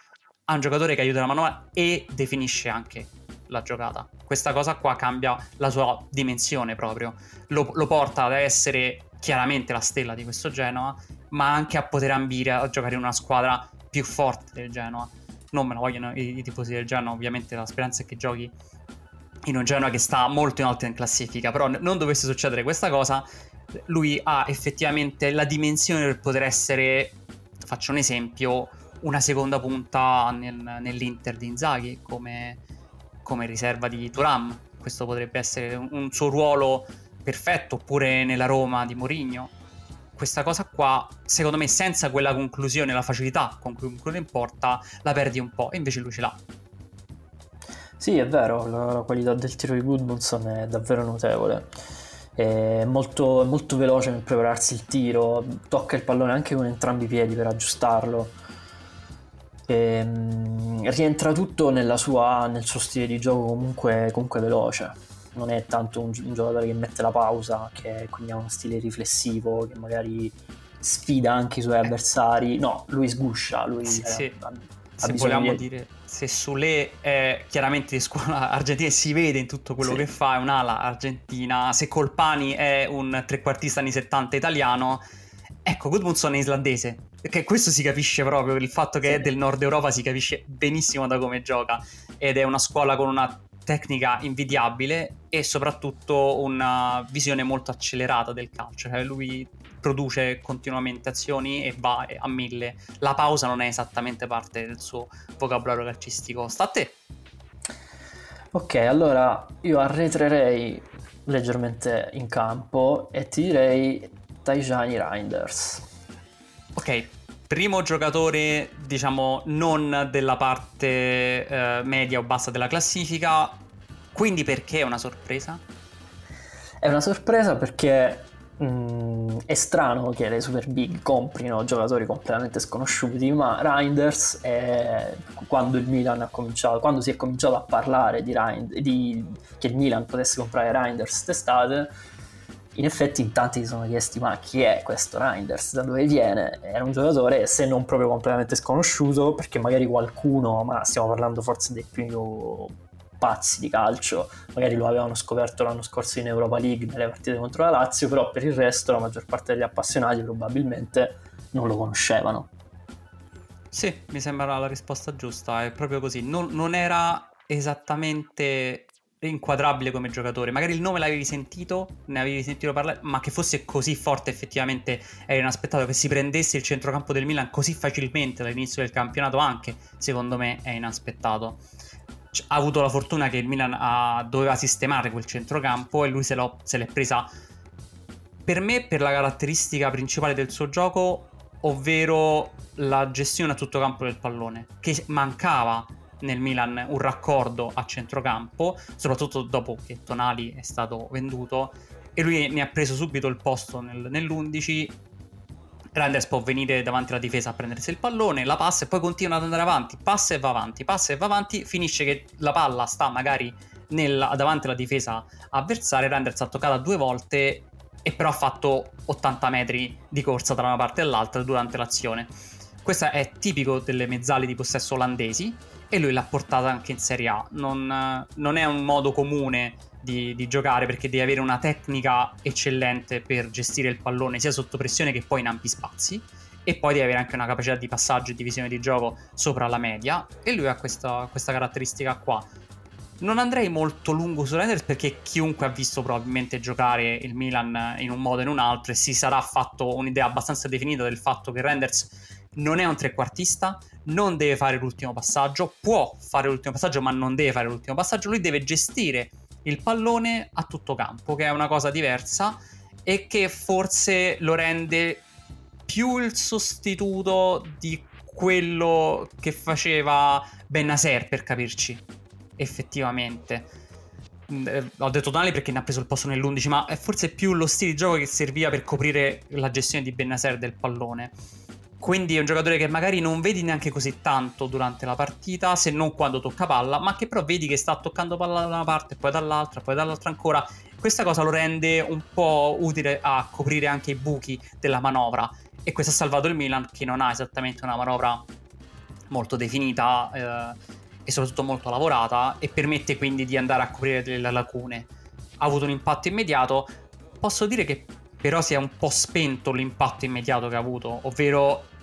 a un giocatore che aiuta la manovra e definisce anche la giocata. Questa cosa qua cambia la sua dimensione proprio, lo, lo, porta ad essere chiaramente la stella di questo Genoa, ma anche a poter ambire a giocare in una squadra più forte del Genoa. Non me la vogliono i, i tifosi del Genoa, ovviamente la speranza è che giochi in un Genoa che sta molto in alto in classifica, però non dovesse succedere questa cosa, lui ha effettivamente la dimensione per poter essere, faccio un esempio, una seconda punta nel, nell'Inter di Inzaghi come, come riserva di Turam. Questo potrebbe essere un, suo ruolo perfetto, oppure nella Roma di Mourinho. Questa cosa qua, secondo me, senza quella conclusione, la facilità con cui conclude in porta, la perdi un po', e invece lui ce l'ha. Sì, è vero, la, la qualità del tiro di Goodmanson è davvero notevole. È molto, molto veloce nel prepararsi il tiro, tocca il pallone anche con entrambi i piedi per aggiustarlo e, ehm, rientra tutto sua, nel suo stile di gioco comunque, comunque veloce. Non è tanto un, un, giocatore che mette la pausa, che quindi ha uno stile riflessivo, che magari sfida anche i suoi avversari. No, lui sguscia, lui sì, sì. Ha, ha se vogliamo di... dire se Sule è chiaramente di scuola argentina e si vede in tutto quello sì. che fa, è un'ala argentina, se Colpani è un trequartista anni 70 italiano, ecco, Goodmanson è islandese, che questo si capisce proprio, il fatto che sì. è del nord Europa si capisce benissimo da come gioca ed è una scuola con una tecnica invidiabile e soprattutto una visione molto accelerata del calcio, cioè lui produce continuamente azioni e va a mille. La pausa non è esattamente parte del suo vocabolario calcistico. Sta a te. Ok, allora io arretrerei leggermente in campo e ti direi Taijani Reinders. Ok, primo giocatore, diciamo, non della parte eh, media o bassa della classifica, quindi perché è una sorpresa? È una sorpresa perché mh, mm, è strano che le Super Big comprino giocatori completamente sconosciuti, ma Reinders, è, quando il Milan ha cominciato, quando si è cominciato a parlare di, Reinders, di che il Milan potesse comprare Reinders quest'estate, in effetti in tanti si sono chiesti ma chi è questo Reinders, da dove viene? Era un giocatore se non proprio completamente sconosciuto perché magari qualcuno, ma stiamo parlando forse dei più pazzi di calcio, magari lo avevano scoperto l'anno scorso in Europa League nelle partite contro la Lazio, però per il resto la maggior parte degli appassionati probabilmente non lo conoscevano. Sì, mi sembra la risposta giusta, è proprio così. Non, non era esattamente inquadrabile come giocatore. Magari il nome l'avevi sentito, ne avevi sentito parlare, ma che fosse così forte effettivamente era inaspettato. Che si prendesse il centrocampo del Milan così facilmente dall'inizio del campionato anche, secondo me, è inaspettato. Ha avuto la fortuna che il Milan ha, doveva sistemare quel centrocampo e lui se, se l'è presa per me per la caratteristica principale del suo gioco, ovvero la gestione a tutto campo del pallone, che mancava nel Milan un raccordo a centrocampo, soprattutto dopo che Tonali è stato venduto e lui ne ha preso subito il posto nel, nell'11. Renders può venire davanti alla difesa a prendersi il pallone, la passa e poi continua ad andare avanti, passa e va avanti, passa e va avanti, finisce che la palla sta magari nel, davanti alla difesa avversaria, Renders ha toccato due volte e però ha fatto 80 metri di corsa da una parte all'altra durante l'azione. Questo è tipico delle mezzali di possesso olandesi e lui l'ha portata anche in Serie A. Non, non è un modo comune di, di, giocare perché devi avere una tecnica eccellente per gestire il pallone sia sotto pressione che poi in ampi spazi e poi devi avere anche una capacità di passaggio e di visione di gioco sopra la media e lui ha questa, questa caratteristica qua. Non andrei molto lungo su Renders perché chiunque ha visto probabilmente giocare il Milan in un modo o in un altro e si sarà fatto un'idea abbastanza definita del fatto che Renders non è un trequartista, non deve fare l'ultimo passaggio, può fare l'ultimo passaggio ma non deve fare l'ultimo passaggio, lui deve gestire il pallone a tutto campo, che è una cosa diversa e che forse lo rende più il sostituto di quello che faceva Bennaser per capirci, effettivamente. Mm, eh, ho detto Tonali perché ne ha preso il posto nell'11, ma è forse più lo stile di gioco che serviva per coprire la gestione di Bennaser del pallone. Quindi è un giocatore che magari non vedi neanche così tanto durante la partita, se non quando tocca palla, ma che però vedi che sta toccando palla da una parte, poi dall'altra, poi dall'altra ancora. Questa cosa lo rende un po' utile a coprire anche i buchi della manovra. E questo ha salvato il Milan, che non ha esattamente una manovra molto definita eh, e soprattutto molto lavorata, e permette quindi di andare a coprire delle lacune. Ha avuto un impatto immediato. Posso dire che però si è un po' spento l'impatto immediato che ha avuto, ovvero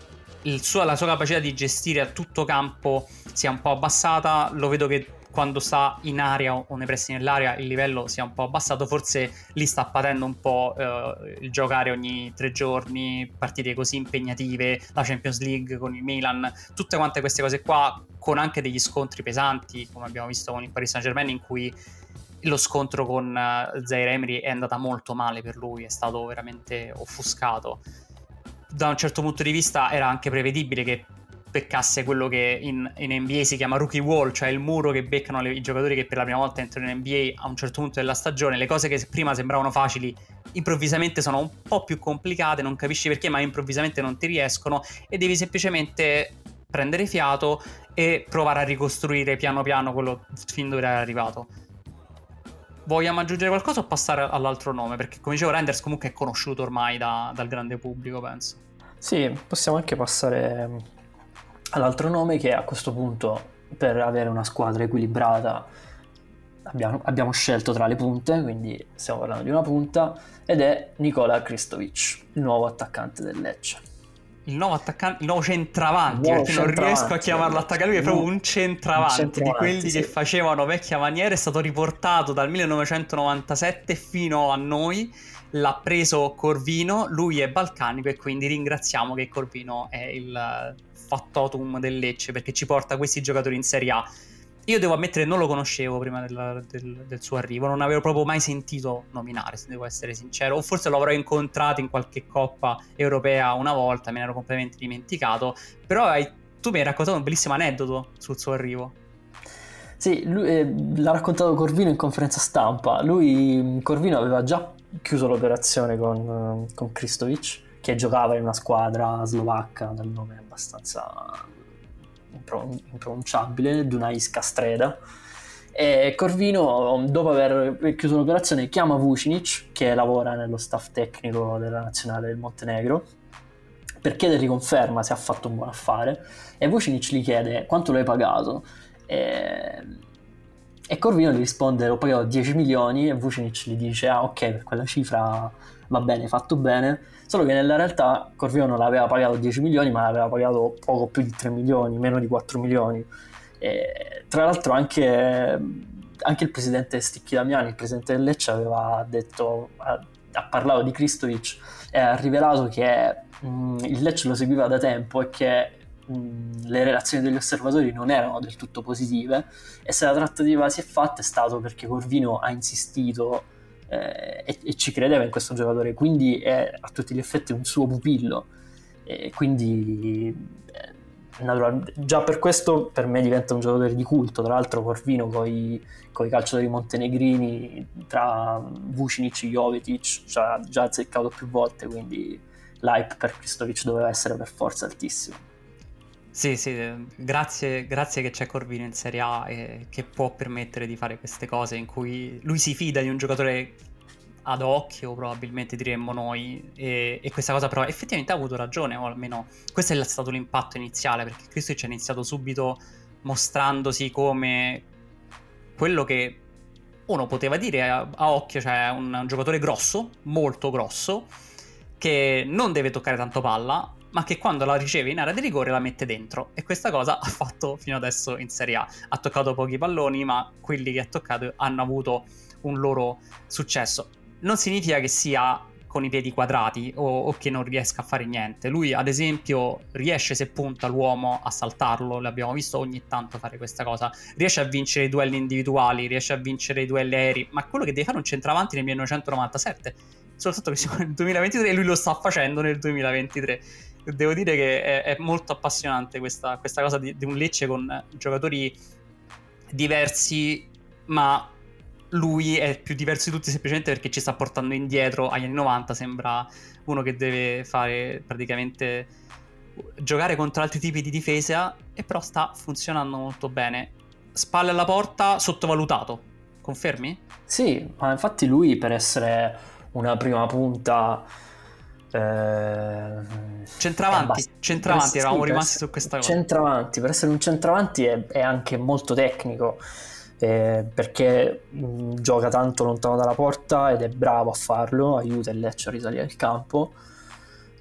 suo, la sua capacità di gestire a tutto campo sia un po' abbassata. Lo vedo che quando sta in area o nei pressi nell'area il livello sia un po' abbassato, forse lì sta patendo un po' eh, il giocare ogni tre giorni, partite così impegnative, la Champions League con il Milan, tutte quante queste cose qua, con anche degli scontri pesanti, come abbiamo visto con il Paris Saint Germain, in cui lo scontro con uh, Zaire Emery è andata molto male per lui, è stato veramente offuscato da un certo punto di vista era anche prevedibile che beccasse quello che in, in, NBA si chiama rookie wall, cioè il muro che beccano le, i giocatori che per la prima volta entrano in NBA a un certo punto della stagione. Le cose che prima sembravano facili improvvisamente sono un po' più complicate, non capisci perché, ma improvvisamente non ti riescono e devi semplicemente prendere fiato e provare a ricostruire piano piano quello fin dove era arrivato. Vogliamo aggiungere qualcosa o passare all'altro nome? Perché come dicevo Renders comunque è conosciuto ormai da, dal grande pubblico, penso. Sì, possiamo anche passare all'altro nome che a questo punto per avere una squadra equilibrata abbiamo, abbiamo scelto tra le punte, quindi stiamo parlando di una punta, ed è Nikola Kristovic, il nuovo attaccante del Lecce il nuovo attaccante, il nuovo centravanti, nuovo perché centravanti, non riesco a chiamarlo attaccante, lui è proprio un centravanti, un centravanti di quelli sì. che facevano vecchia maniera, è stato riportato dal 1997 fino a noi, l'ha preso Corvino, lui è balcanico e quindi ringraziamo che Corvino è il fattotum del Lecce perché ci porta questi giocatori in Serie A. io devo ammettere non lo conoscevo prima del, del, del, suo arrivo, non avevo proprio mai sentito nominare, se devo essere sincero, o forse l'avrò incontrato in qualche coppa europea una volta, me ne ero completamente dimenticato, però hai, tu mi hai raccontato un bellissimo aneddoto sul suo arrivo. Sì, lui, eh, l'ha raccontato Corvino in conferenza stampa, lui, Corvino aveva già chiuso l'operazione con, con Kristovic, che giocava in una squadra slovacca dal nome abbastanza impronunciabile, Dunais Castreda. E Corvino, dopo aver chiuso l'operazione, chiama Vucinic, che lavora nello staff tecnico della nazionale del Montenegro, per chiedergli conferma se ha fatto un buon affare. E Vucinic gli chiede quanto lo hai pagato. E, e Corvino gli risponde: Ho pagato 10 milioni. E Vucinic gli dice: Ah, ok, per quella cifra va bene, fatto bene. Solo che nella realtà Corvino non aveva pagato 10 milioni, ma l'aveva pagato poco più di 3 milioni, meno di 4 milioni. E, tra l'altro anche, anche il presidente Sticchi Damiani, il presidente del Lecce, aveva detto, ha, ha parlato di Kristovic e ha rivelato che mh, il Lecce lo seguiva da tempo e che mh, le relazioni degli osservatori non erano del tutto positive e se la trattativa si è fatta è stato perché Corvino ha insistito eh, e, e, ci credeva in questo giocatore, quindi è a tutti gli effetti un suo pupillo. E quindi eh, già per questo per me diventa un giocatore di culto. Tra l'altro, Corvino con i calciatori montenegrini tra Vucinic e Jovetic ci ha già azzeccato più volte. Quindi l'hype per Kristovic doveva essere per forza altissimo. Sì, sì, grazie, grazie che c'è Corvino in Serie A e che può permettere di fare queste cose in cui lui si fida di un giocatore ad occhio, probabilmente diremmo noi, e, e questa cosa però effettivamente ha avuto ragione, o almeno questo è stato l'impatto iniziale, perché Cristo ci ha iniziato subito mostrandosi come quello che uno poteva dire a, a occhio, cioè un, un giocatore grosso, molto grosso, che non deve toccare tanto palla, ma che quando la riceve in area di rigore la mette dentro. E questa cosa ha fatto fino adesso in Serie A. Ha toccato pochi palloni, ma quelli che ha toccato hanno avuto un loro successo. Non significa che sia con i piedi quadrati o, o, che non riesca a fare niente. Lui, ad esempio, riesce se punta l'uomo a saltarlo, l'abbiamo visto ogni tanto fare questa cosa. Riesce a vincere i duelli individuali, riesce a vincere i duelli aerei, ma quello che deve fare un centravanti nel 1997. Soltanto che siamo nel 2023 e lui lo sta facendo nel 2023 devo dire che è, è molto appassionante questa, questa cosa di, di, un Lecce con giocatori diversi, ma lui è più diverso di tutti semplicemente perché ci sta portando indietro agli anni 90. Sembra uno che deve fare praticamente giocare contro altri tipi di difesa, e però sta funzionando molto bene. Spalle alla porta, sottovalutato. Confermi? Sì, ma infatti lui per essere una prima punta eh, centravanti, centravanti eravamo rimasti su questa cosa. Centravanti, per essere un centravanti è, è anche molto tecnico. Eh, perché mh, mm, gioca tanto lontano dalla porta ed è bravo a farlo, aiuta il Lecce a risalire il campo.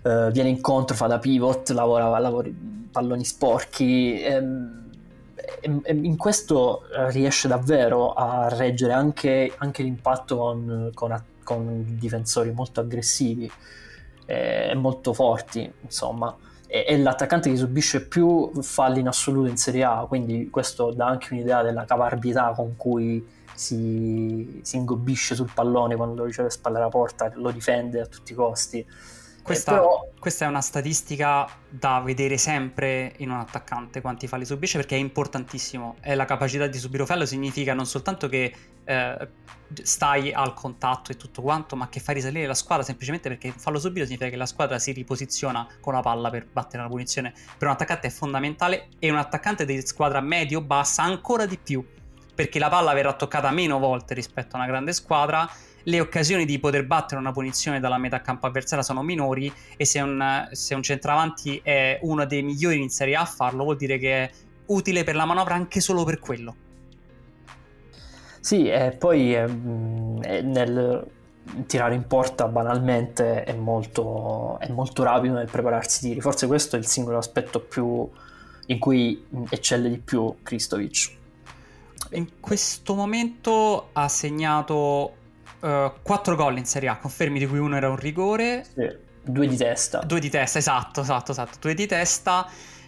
Eh, viene incontro, fa da pivot, lavora, lavora palloni sporchi. Ehm, e, e in questo riesce davvero a reggere anche, anche l'impatto con, con, con difensori molto aggressivi eh, molto forti, insomma. E, è l'attaccante che subisce più falli in assoluto in Serie A, quindi questo dà anche un'idea della caparbietà con cui si, si ingobbisce sul pallone quando lo riceve spalle alla porta, lo difende a tutti i costi. Questa, eh, però... questa, è una statistica da vedere sempre in un attaccante quanti falli subisce perché è importantissimo. È la capacità di subire fallo significa non soltanto che eh, stai al contatto e tutto quanto, ma che fai risalire la squadra semplicemente perché fallo subito significa che la squadra si riposiziona con la palla per battere una punizione. Per un attaccante è fondamentale e un attaccante di squadra medio-bassa ancora di più perché la palla verrà toccata meno volte rispetto a una grande squadra le occasioni di poter battere una punizione dalla metà campo avversaria sono minori e se un, se un centravanti è uno dei migliori in Serie A a farlo vuol dire che è utile per la manovra anche solo per quello. Sì, e poi è nel tirare in porta banalmente è molto, è molto rapido nel prepararsi i tiri. Forse questo è il singolo aspetto più in cui eccelle di più Kristovic. In questo momento ha segnato uh, eh, 4 gol in Serie A, confermi di cui uno era un rigore. Sì, due di testa. Due di testa, esatto, esatto, esatto, due di testa.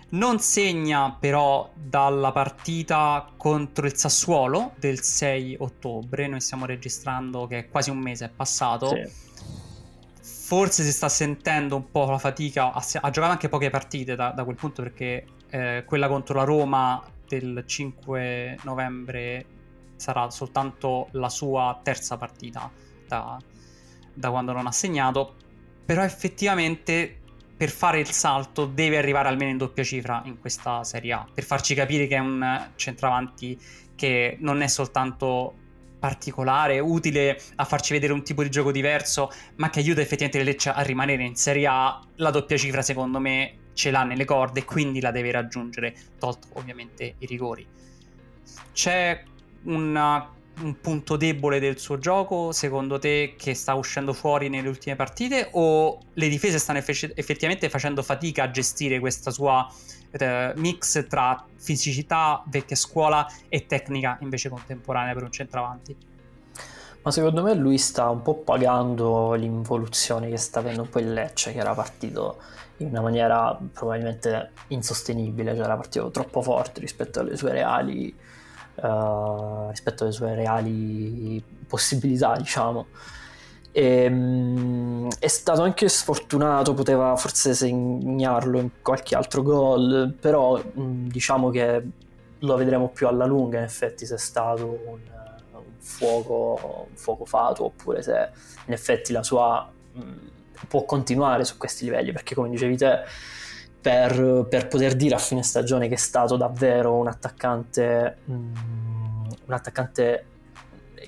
Non segna però dalla partita contro il Sassuolo del 6 ottobre, noi stiamo registrando che quasi un mese è passato. Sì. Forse si sta sentendo un po' la fatica, ha, ha giocato anche poche partite da, da quel punto perché eh, quella contro la Roma del 5 novembre sarà soltanto la sua terza partita da, da quando non ha segnato, però effettivamente per fare il salto deve arrivare almeno in doppia cifra in questa Serie A, per farci capire che è un centravanti che non è soltanto particolare, utile a farci vedere un tipo di gioco diverso, ma che aiuta effettivamente il Lecce a rimanere in Serie A. La doppia cifra, secondo me, ce l'ha nelle corde e quindi la deve raggiungere, tolto ovviamente i rigori. C'è una un punto debole del suo gioco, secondo te, che sta uscendo fuori nelle ultime partite? O le difese stanno effe- effettivamente facendo fatica a gestire questa sua eh, mix tra fisicità, vecchia scuola e tecnica invece contemporanea per un centravanti? Ma secondo me lui sta un po' pagando l'involuzione che sta avendo poi il Lecce, che era partito in una maniera probabilmente insostenibile, cioè era partito troppo forte rispetto alle sue reali uh, rispetto alle sue reali possibilità, diciamo. E, um, è stato anche sfortunato, poteva forse segnarlo in qualche altro gol, però um, diciamo che lo vedremo più alla lunga in effetti se è stato un, un, fuoco, un fuoco fatuo oppure se in effetti la sua um, può continuare su questi livelli perché come dicevi te per, per, poter dire a fine stagione che è stato davvero un attaccante, mm, un attaccante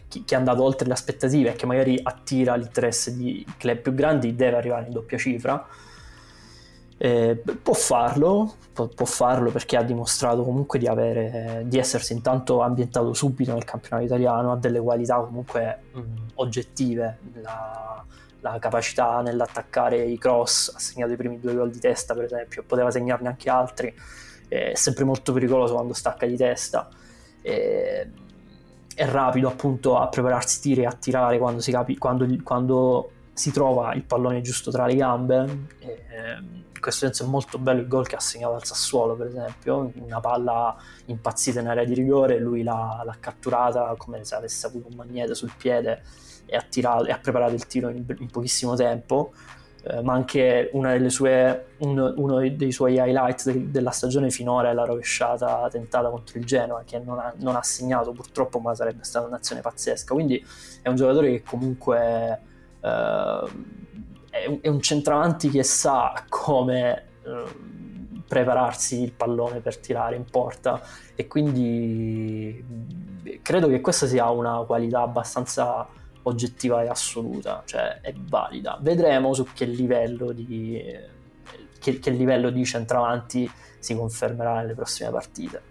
che è andato oltre le aspettative e che magari attira l'interesse di club più grandi, deve arrivare in doppia cifra. Eh, può farlo, può, può, farlo perché ha dimostrato comunque di, avere, di essersi intanto ambientato subito nel campionato italiano, ha delle qualità comunque mh, mm, oggettive. La, la capacità nell'attaccare i cross, ha segnato i primi due gol di testa per esempio, poteva segnarne anche altri, è sempre molto pericoloso quando stacca di testa, è, è rapido appunto a prepararsi tiri e a tirare quando si, capi, quando, quando si trova il pallone giusto tra le gambe. E, in questo senso è molto bello il gol che ha segnato al Sassuolo, per esempio, una palla impazzita in area di rigore, lui l'ha, l'ha catturata come se avesse avuto un magnete sul piede e ha, tirato, e ha preparato il tiro in, in pochissimo tempo. Eh, ma anche sue, un, uno dei suoi highlight de, della stagione finora è la rovesciata tentata contro il Genoa, che non ha, non ha, segnato purtroppo, ma sarebbe stata un'azione pazzesca. Quindi è un giocatore che comunque eh, è, un, è, un, centravanti che sa come eh, prepararsi il pallone per tirare in porta e quindi credo che questa sia una qualità abbastanza oggettiva e assoluta, cioè è valida. Vedremo su che livello di, che, che livello di centravanti si confermerà nelle prossime partite.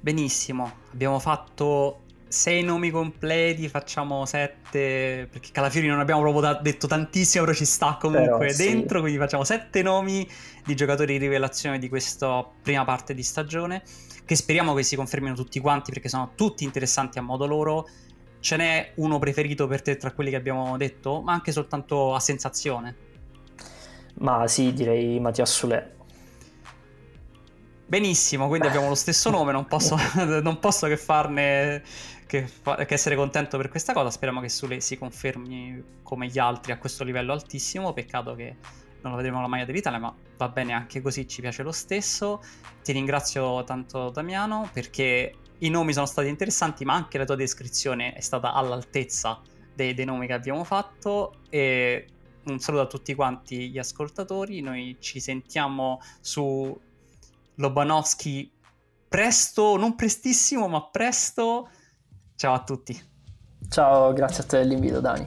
Benissimo, abbiamo fatto sei nomi completi, facciamo sette, perché Calafiori non abbiamo proprio da- detto tantissimo, però ci sta comunque però, dentro, sì. quindi facciamo sette nomi di giocatori di rivelazione di questa prima parte di stagione, che speriamo che si confermino tutti quanti, perché sono tutti interessanti a modo loro, Ce n'è uno preferito per te tra quelli che abbiamo detto, ma anche soltanto a sensazione? Ma sì, direi Mattia Sule. Benissimo, quindi abbiamo lo stesso nome, non posso, non posso che farne che, che, essere contento per questa cosa. Speriamo che Sule si confermi come gli altri a questo livello altissimo. Peccato che non lo vedremo alla maglia dell'Italia, ma va bene anche così, ci piace lo stesso. Ti ringrazio tanto Damiano perché i nomi sono stati interessanti, ma anche la tua descrizione è stata all'altezza dei, dei nomi che abbiamo fatto. E un saluto a tutti quanti gli ascoltatori. Noi ci sentiamo su Lobanowski presto, non prestissimo, ma presto. Ciao a tutti. Ciao, grazie a te dell'invito, Dani.